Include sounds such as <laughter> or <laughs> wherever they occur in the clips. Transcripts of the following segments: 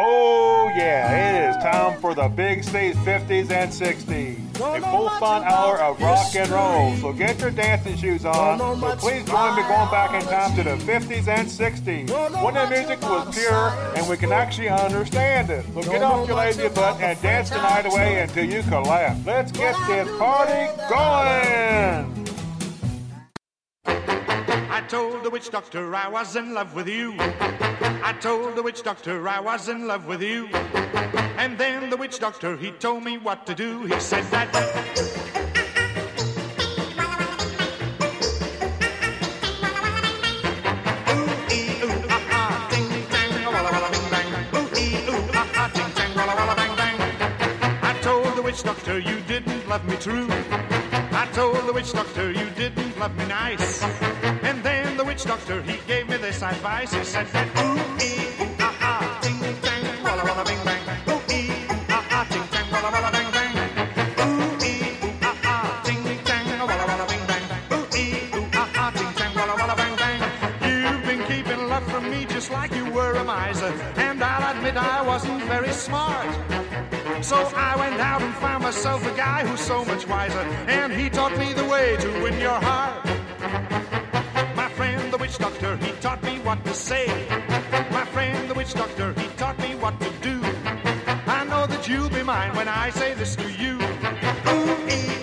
Oh, yeah, it is time for the Big Stage 50s and 60s. A full fun hour of rock and roll. So get your dancing shoes on. So please join me going back in time to the 50s and 60s when the music was pure and we can actually understand it. So get off your lazy butt and dance the night away until you collapse. Let's get this party going! I told the witch doctor I was in love with you. I told the witch doctor I was in love with you. And then the witch doctor, he told me what to do. He said that. I told the witch doctor you didn't love me true. I told the witch doctor you didn't love me nice. And then the witch doctor, he gave me this advice. He said that, ooh, ee, ooh, ah, ah, ding, dang, walla, walla, bing, bang. Ooh, ee, ooh, ah, ah, ding, dang, walla, walla, bang, bang. Ooh, ee, ooh, ah, ah, ding, dang, walla, walla, bing, bang. Ooh, ee, ooh, ah, ah, ding, dang, walla, walla, bang, bang. You've been keeping love from me just like you were a miser. And I'll admit I wasn't very smart. So I went out and found myself a guy who's so much wiser, and he taught me the way to win your heart. My friend, the witch doctor, he taught me what to say. My friend, the witch doctor, he taught me what to do. I know that you'll be mine when I say this to you. Ooh,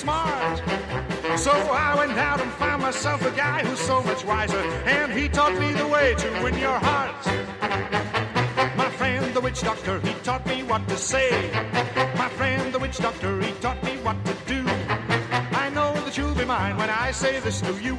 smart. So I went out and found myself a guy who's so much wiser, and he taught me the way to win your heart. My friend, the witch doctor, he taught me what to say. My friend, the witch doctor, he taught me what to do. I know that you'll be mine when I say this to you,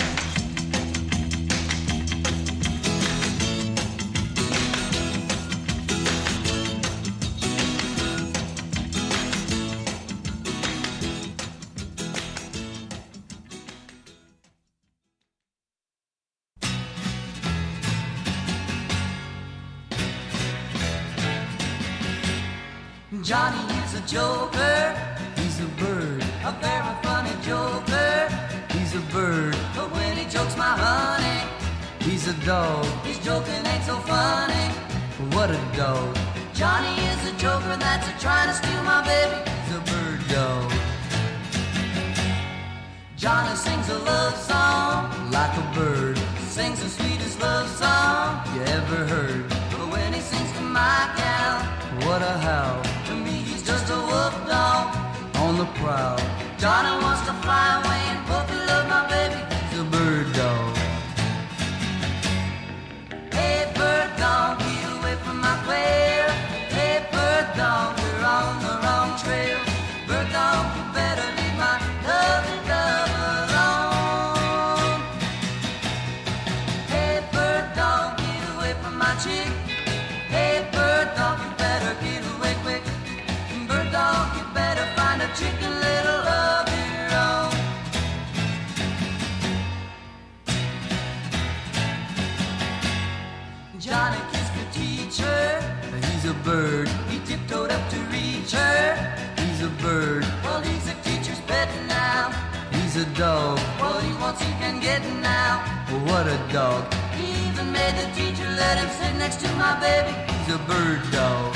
What a dog. He even made the teacher let him sit next to my baby. He's a bird dog.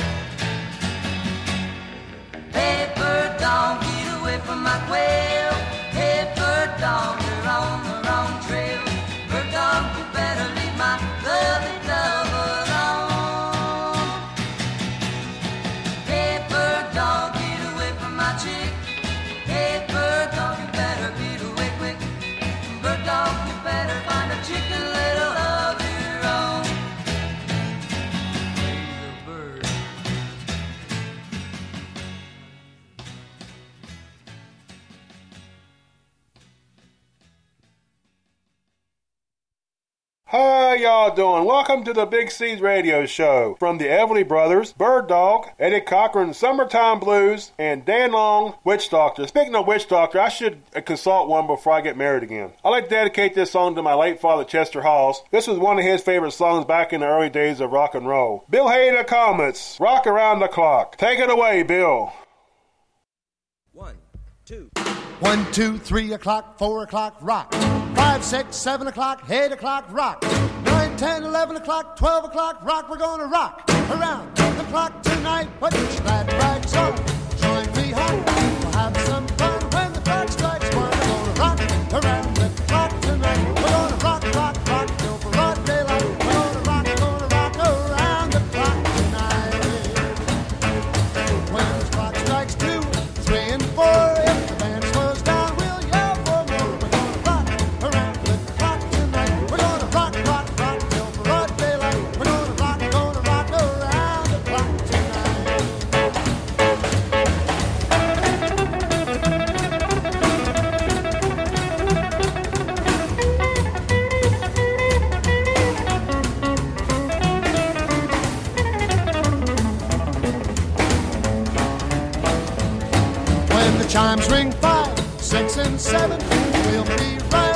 Hey, bird dog, get away from my quail. y'all doing? Welcome to the Big Seeds Radio Show from the Everly Brothers, Bird Dog, Eddie Cochran, Summertime Blues, and Dan Long, Witch Doctor. Speaking of Witch Doctor, I should consult one before I get married again. I'd like to dedicate this song to my late father, Chester Halls. This was one of his favorite songs back in the early days of rock and roll. Bill Haley the Comets, Rock Around the Clock. Take it away, Bill. One, two. One, two, three o'clock, four o'clock, rock. Five, six, seven o'clock, eight o'clock, rock. 10, 11 o'clock, 12 o'clock, rock, we're gonna rock around the clock tonight. Put your glad rags on. chimes ring five, six, and seven. We'll be right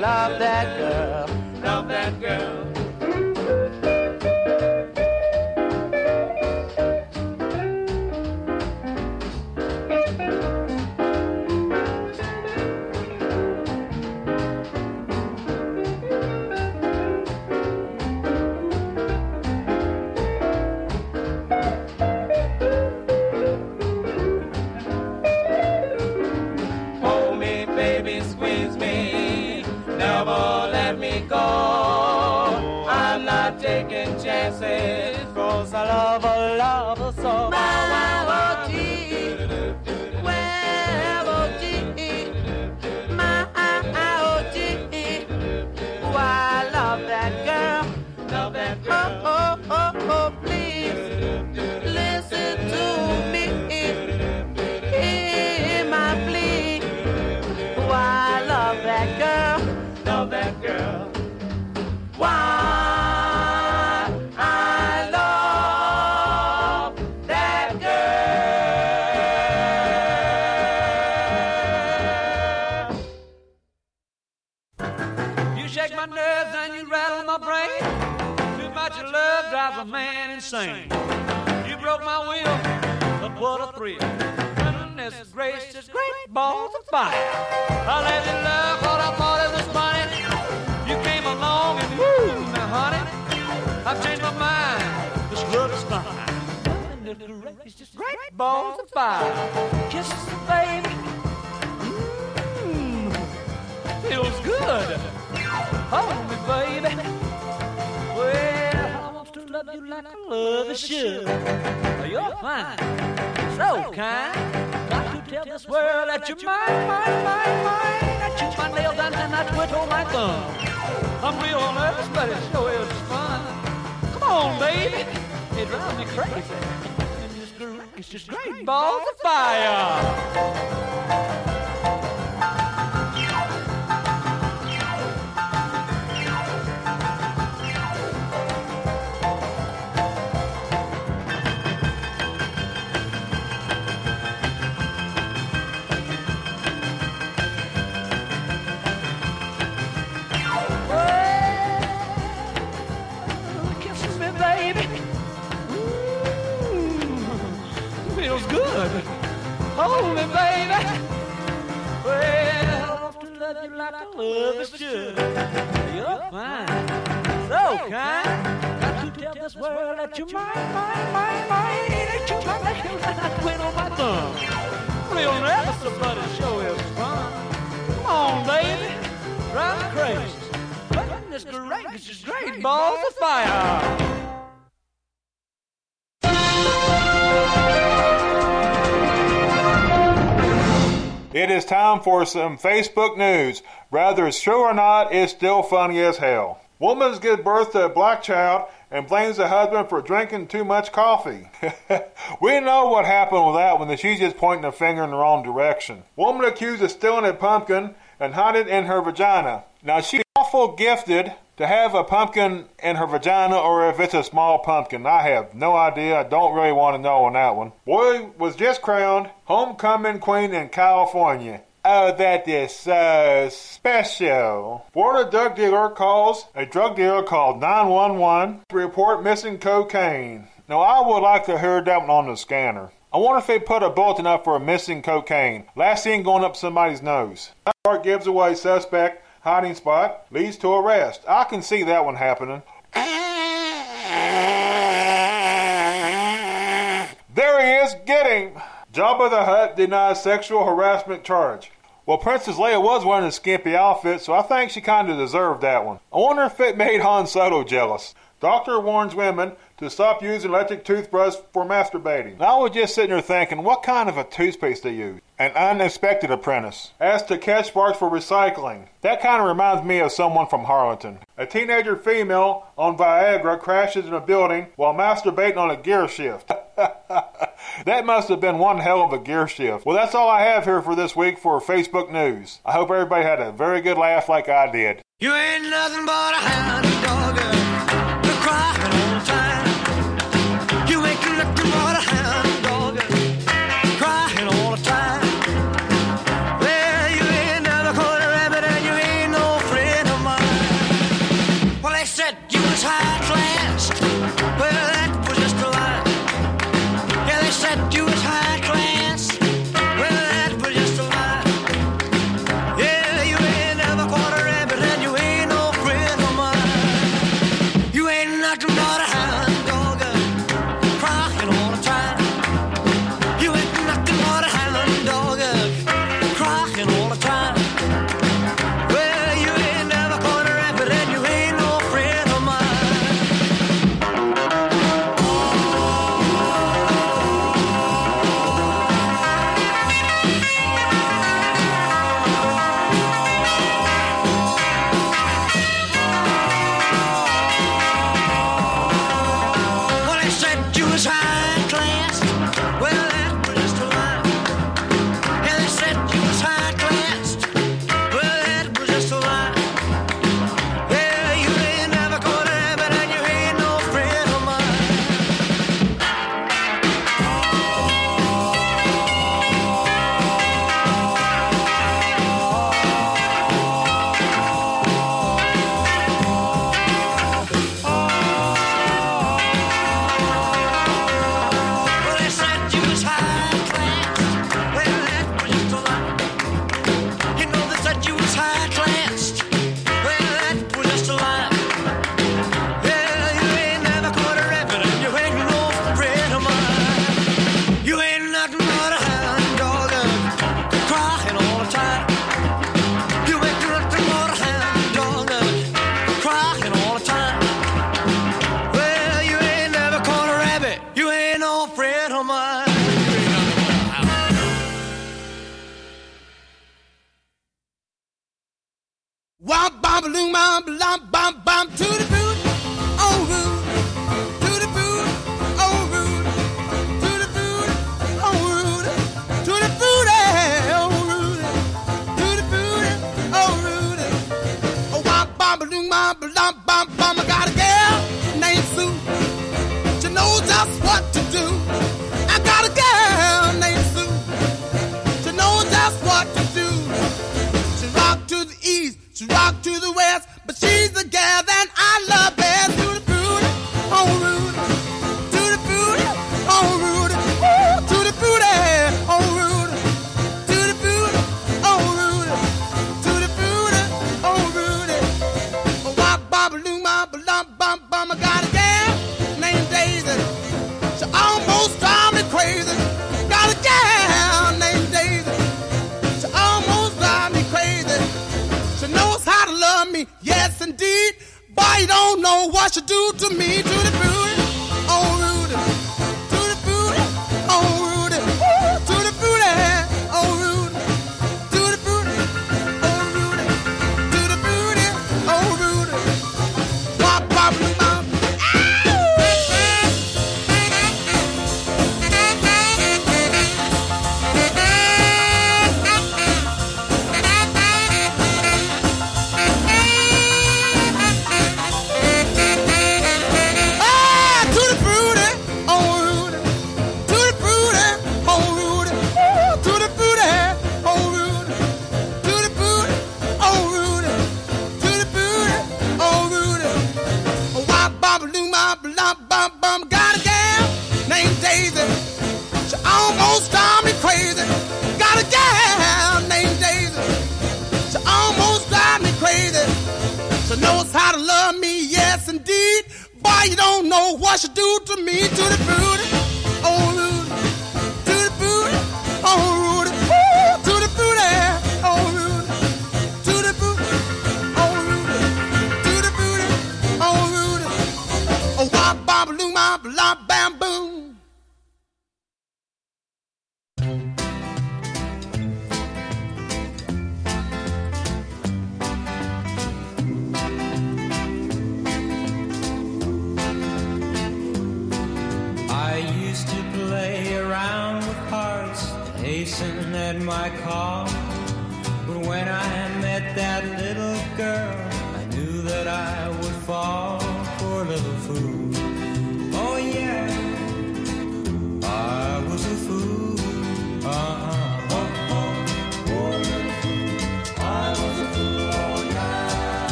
love that girl. Insane. You broke my will, but what a thrill. Goodness gracious, great balls of fire. I let you love what I thought it was funny. You came along and woo, now honey, I've changed my mind. This love is fine. Goodness gracious, great balls of fire. Kisses, baby. Mmm, feels good. Hold me, baby. Love you like I love a should. You're fine, so kind. Got to tell this world that you're mine, mine, mine, mine. I chew my nails and I twiddle my thumb. I'm real nervous, but it sure is fun. Come on, baby. It drives me crazy. And this girl is just great balls of fire. Hold me, baby. Well, to love you like I love a should. You're fine, so kind. Got to tell this world that you're mine, mine, mine, mine. That you're my nails and I quit on my thumb. Real nervous, but it sure is fun. Come on, baby. Drive me crazy. Goodness gracious, great balls of fire. It is time for some Facebook news. Whether it's true or not, it's still funny as hell. Woman gives birth to a black child and blames the husband for drinking too much coffee. <laughs> we know what happened with that one, she's just pointing a finger in the wrong direction. Woman accused of stealing a pumpkin and hiding it in her vagina. Now she's awful gifted to have a pumpkin in her vagina or if it's a small pumpkin. I have no idea. I don't really want to know on that one. Boy was just crowned homecoming queen in California. Oh, that is so special. Florida drug dealer calls a drug dealer called 911 to report missing cocaine. Now, I would like to hear that one on the scanner. I wonder if they put a bulletin up for a missing cocaine. Last seen going up somebody's nose. Gives away suspect hiding spot leads to arrest. I can see that one happening. There he is, get him! Jabba the Hutt denies sexual harassment charge. Well, Princess Leia was wearing a skimpy outfit, so I think she kind of deserved that one. I wonder if it made Han Solo jealous. Doctor warns women to stop using electric toothbrush for masturbating. And I was just sitting there thinking, what kind of a toothpaste they use? An uninspected apprentice. Asked to catch sparks for recycling. That kind of reminds me of someone from Harlington. A teenager female on Viagra crashes in a building while masturbating on a gear shift. <laughs> that must have been one hell of a gear shift. Well, that's all I have here for this week for Facebook News. I hope everybody had a very good laugh like I did. You ain't nothing but a hound dog.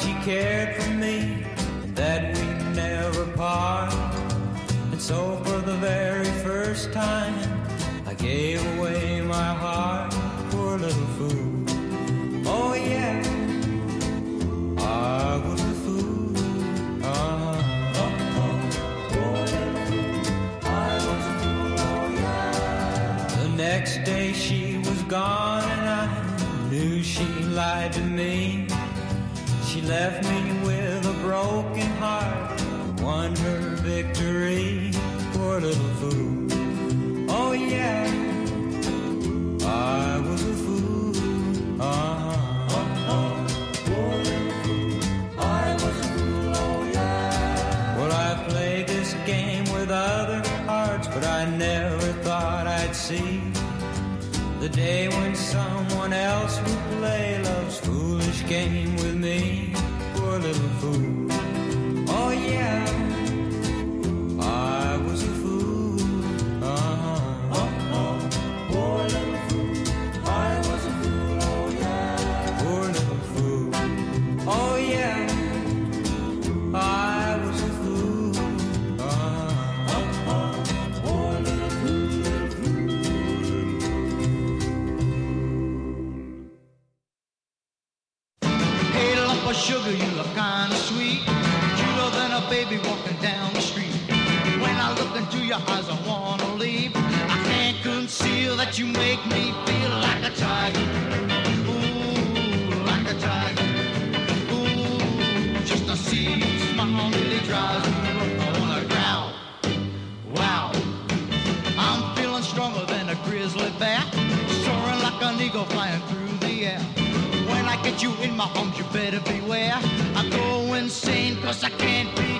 She cared for me and that we'd never part. And so for the very first time, I gave away my heart. Poor little fool. Oh yeah, I was a fool. Uh-huh. Next day she was gone left me with a broken heart, won her victory. Poor little fool. Oh yeah, I was a fool. Uh-huh. Poor little fool. I was a fool. Oh yeah. Well, I played this game with other hearts, but I never thought I'd see the day when someone else would play love's foolish game your eyes, I wanna leave. I can't conceal that you make me feel like a tiger. Ooh, like a tiger. Ooh, just to see smile really drives me. I wanna growl. Wow. I'm feeling stronger than a grizzly bear. Soaring like an eagle flying through the air. When I get you in my arms, you better beware. I go insane cause I can't be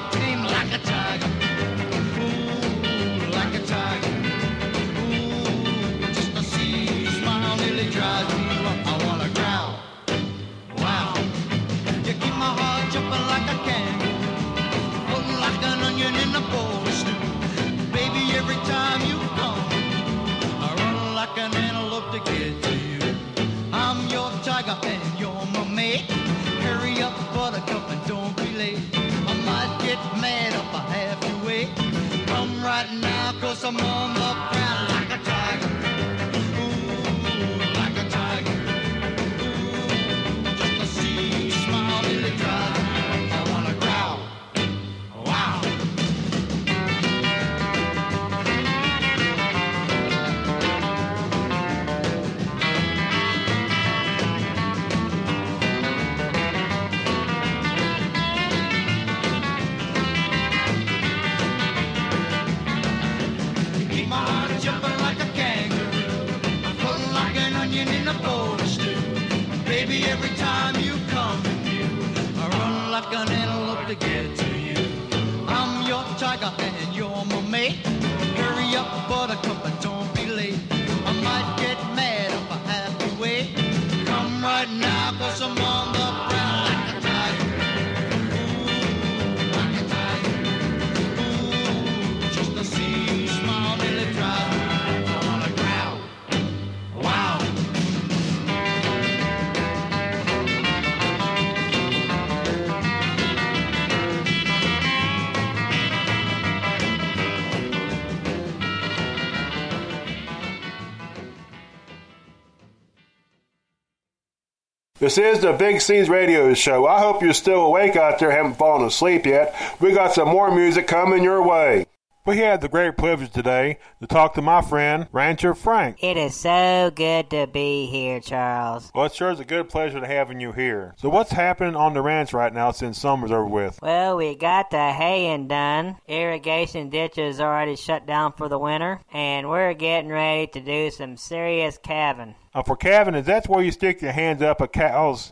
This is the Big C's radio show. I hope you're still awake out there, haven't fallen asleep yet. We got some more music coming your way. We had the great privilege today to talk to my friend, Rancher Frank. It is so good to be here, Charles. Well, it sure is a good pleasure to having you here. So, what's happening on the ranch right now since summer's over with? Well, we got the haying done. Irrigation ditches already shut down for the winter, and we're getting ready to do some serious calving. Uh, for calving, is that where you stick your hands up a cow's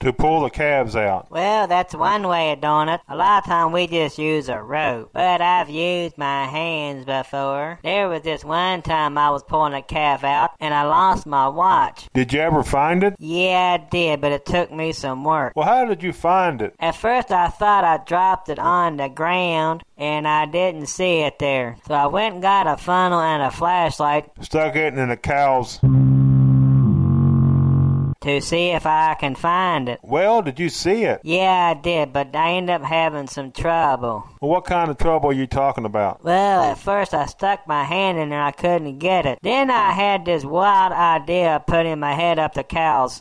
to pull the calves out? Well, that's one way of doing it. A lot of time we just use a rope, but I've used my hands before. There was this one time I was pulling a calf out, and I lost my watch. Did you ever find it? Yeah, I did, but it took me some work. Well, how did you find it? At first, I thought I dropped it on the ground, and I didn't see it there. So I went and got a funnel and a flashlight Stuck it in the cow's. To see if I can find it. Well, did you see it? Yeah, I did, but I ended up having some trouble. Well, what kind of trouble are you talking about? Well, at first I stuck my hand in there, I couldn't get it. Then I had this wild idea of putting my head up the cow's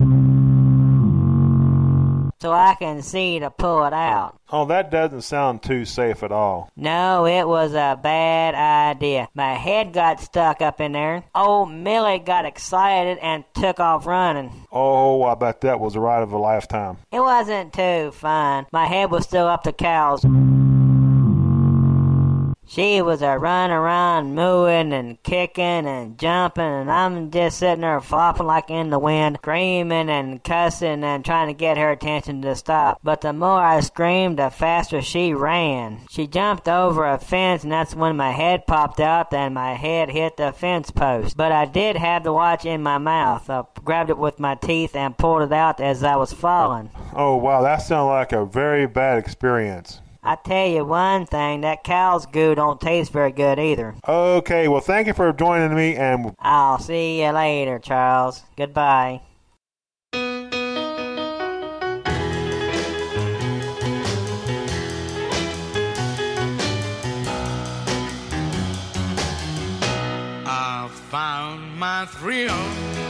so I can see to pull it out. Oh, that doesn't sound too safe at all. No, it was a bad idea. My head got stuck up in there. Old Millie got excited and took off running. Oh, I bet that was a ride of a lifetime. It wasn't too fun. My head was still up the cow's. She was a running around, mooing and kicking and jumping, and I'm just sitting there flopping like in the wind, screaming and cussing and trying to get her attention to stop. But the more I screamed, the faster she ran. She jumped over a fence, and that's when my head popped out and my head hit the fence post. But I did have the watch in my mouth. I grabbed it with my teeth and pulled it out as I was falling. Oh, wow, that sounds like a very bad experience. I tell you one thing, that cow's goo don't taste very good either. Okay, well, thank you for joining me, and I'll see you later, Charles. Goodbye. I found my thrill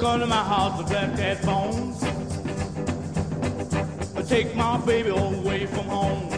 come to my house with black cat bones. Take my baby away from home.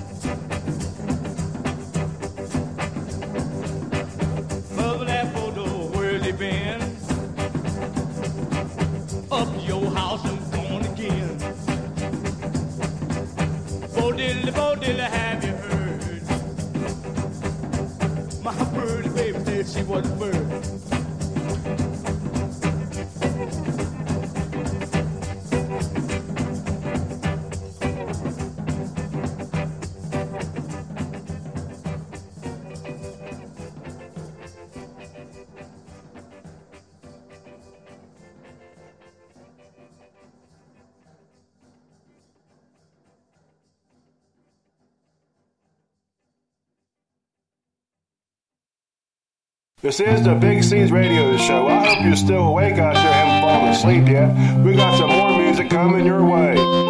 This is the Big C's Radio Show. I hope you're still awake out there, haven't fallen asleep yet. We got some more music coming your way.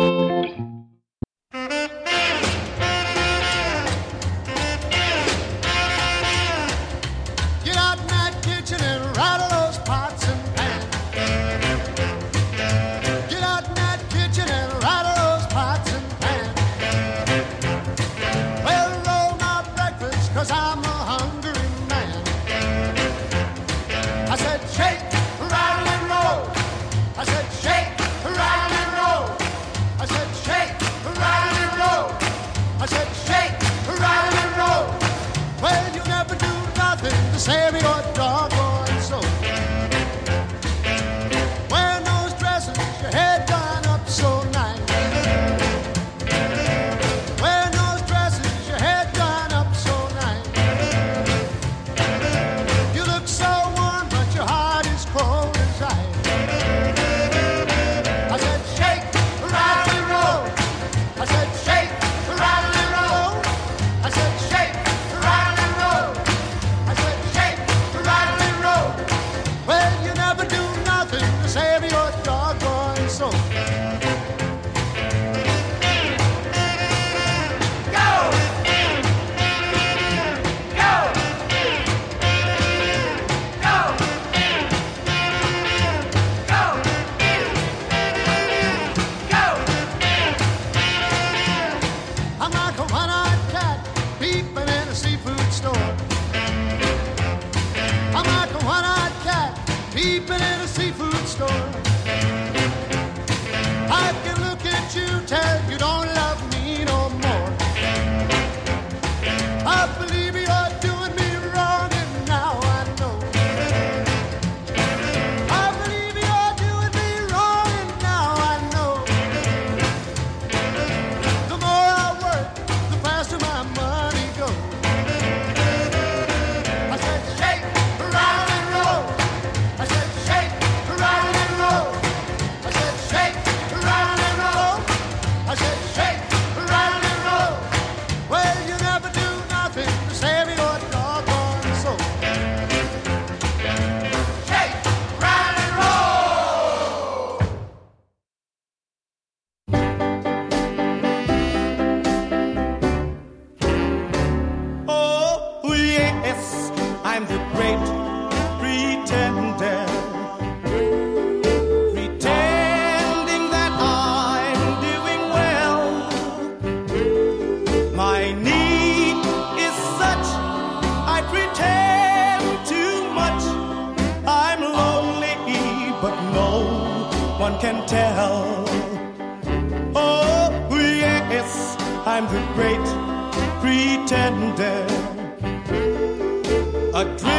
the great pretender. A dream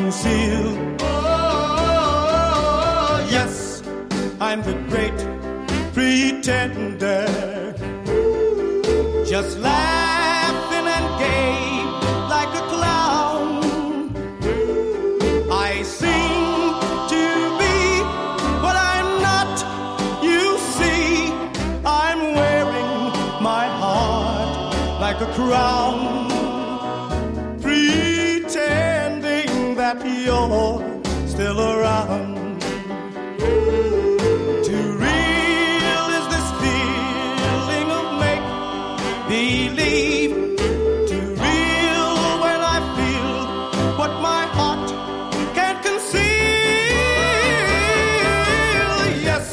conceal. Oh, yes, I'm the great pretender. Just laughing and gay like a clown. I seem to be what I'm not. You see, I'm wearing my heart like a crown. still around. Too real is this feeling of make believe. Too real when I feel what my heart can't conceal. Yes,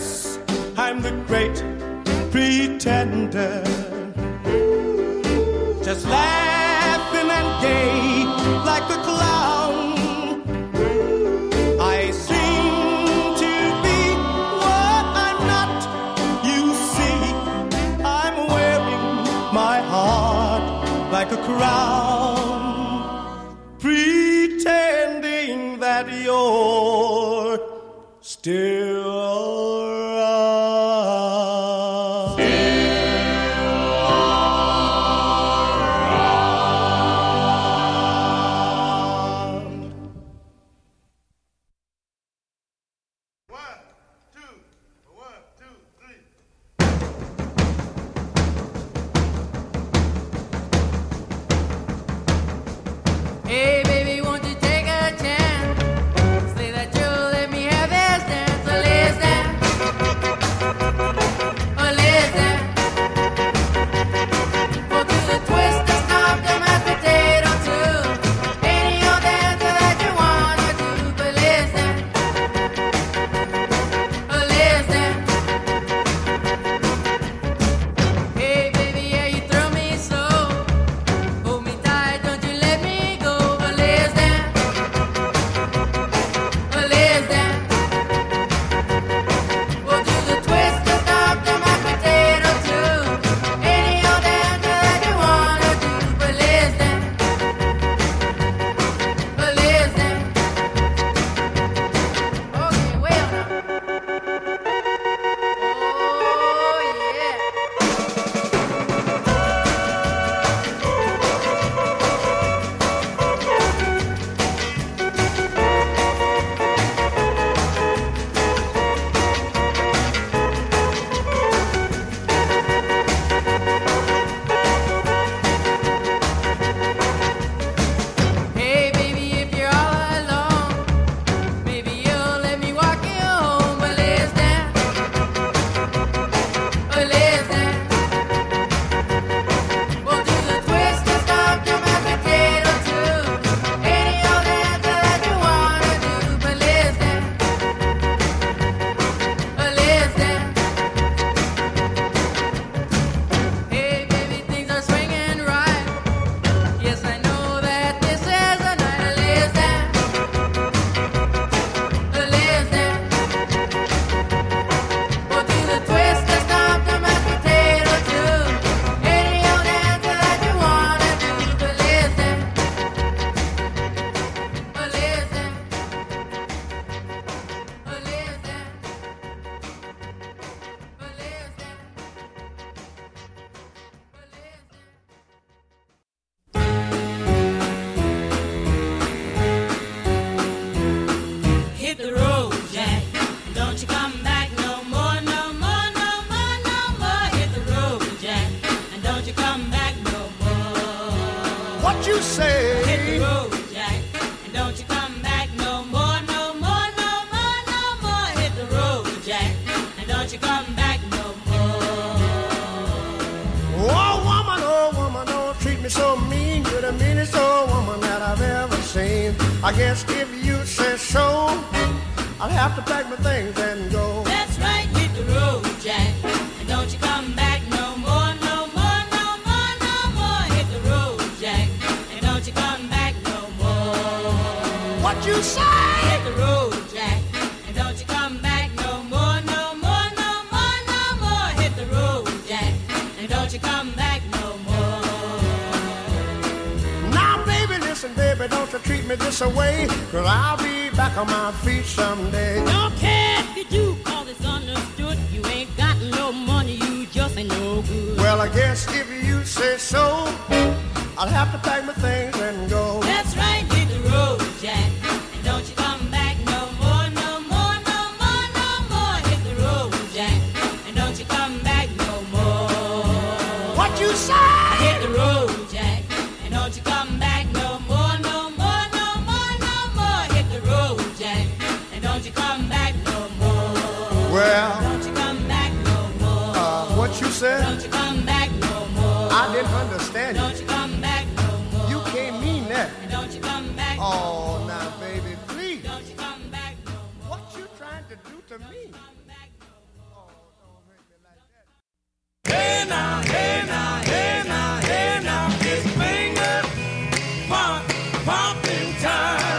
I'm the great pretender. Just laughing and gay like a clown. around pretending that you're still. Popping time.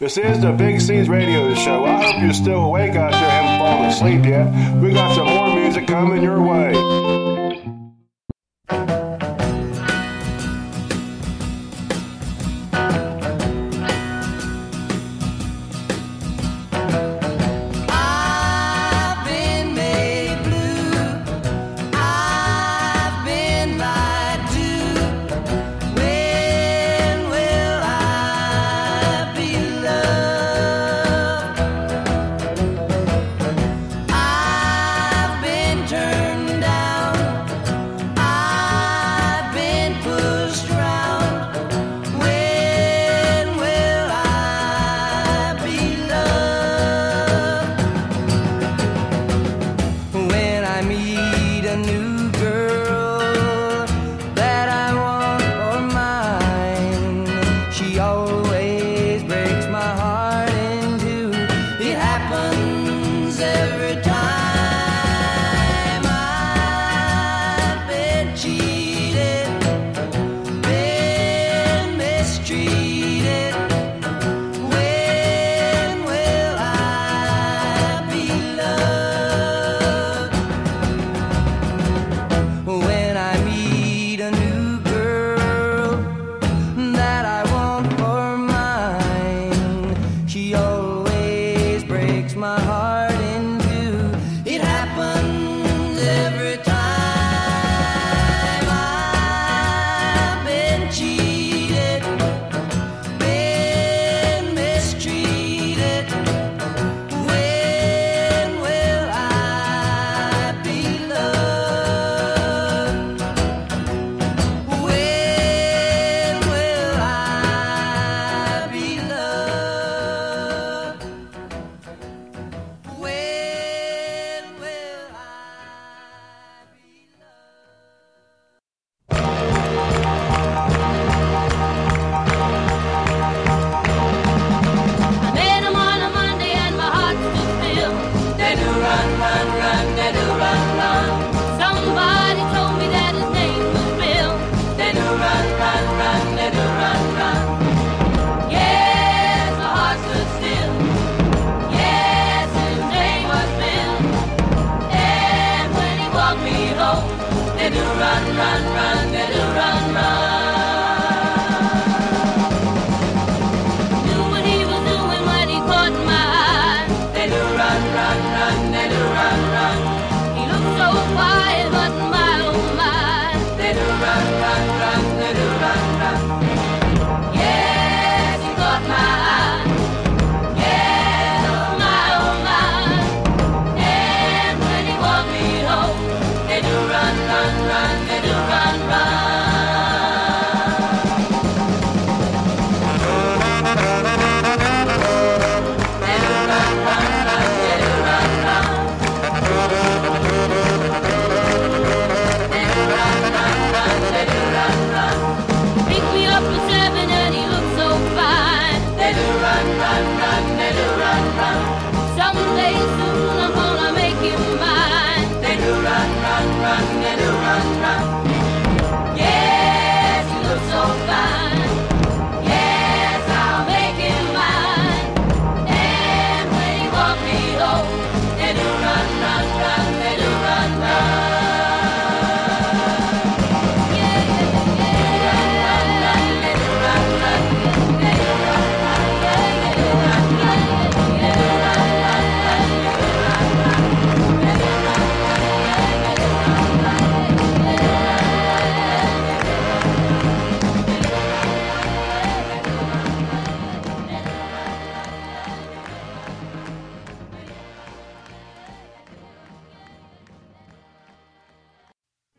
This is the Big C's Radio Show. I hope you're still awake out there, haven't fallen asleep yet. We got some more music coming your way.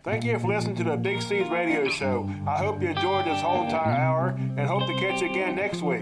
Thank you for listening to the Big C's Radio Show. I hope you enjoyed this whole entire hour and hope to catch you again next week.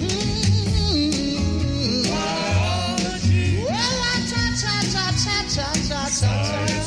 side.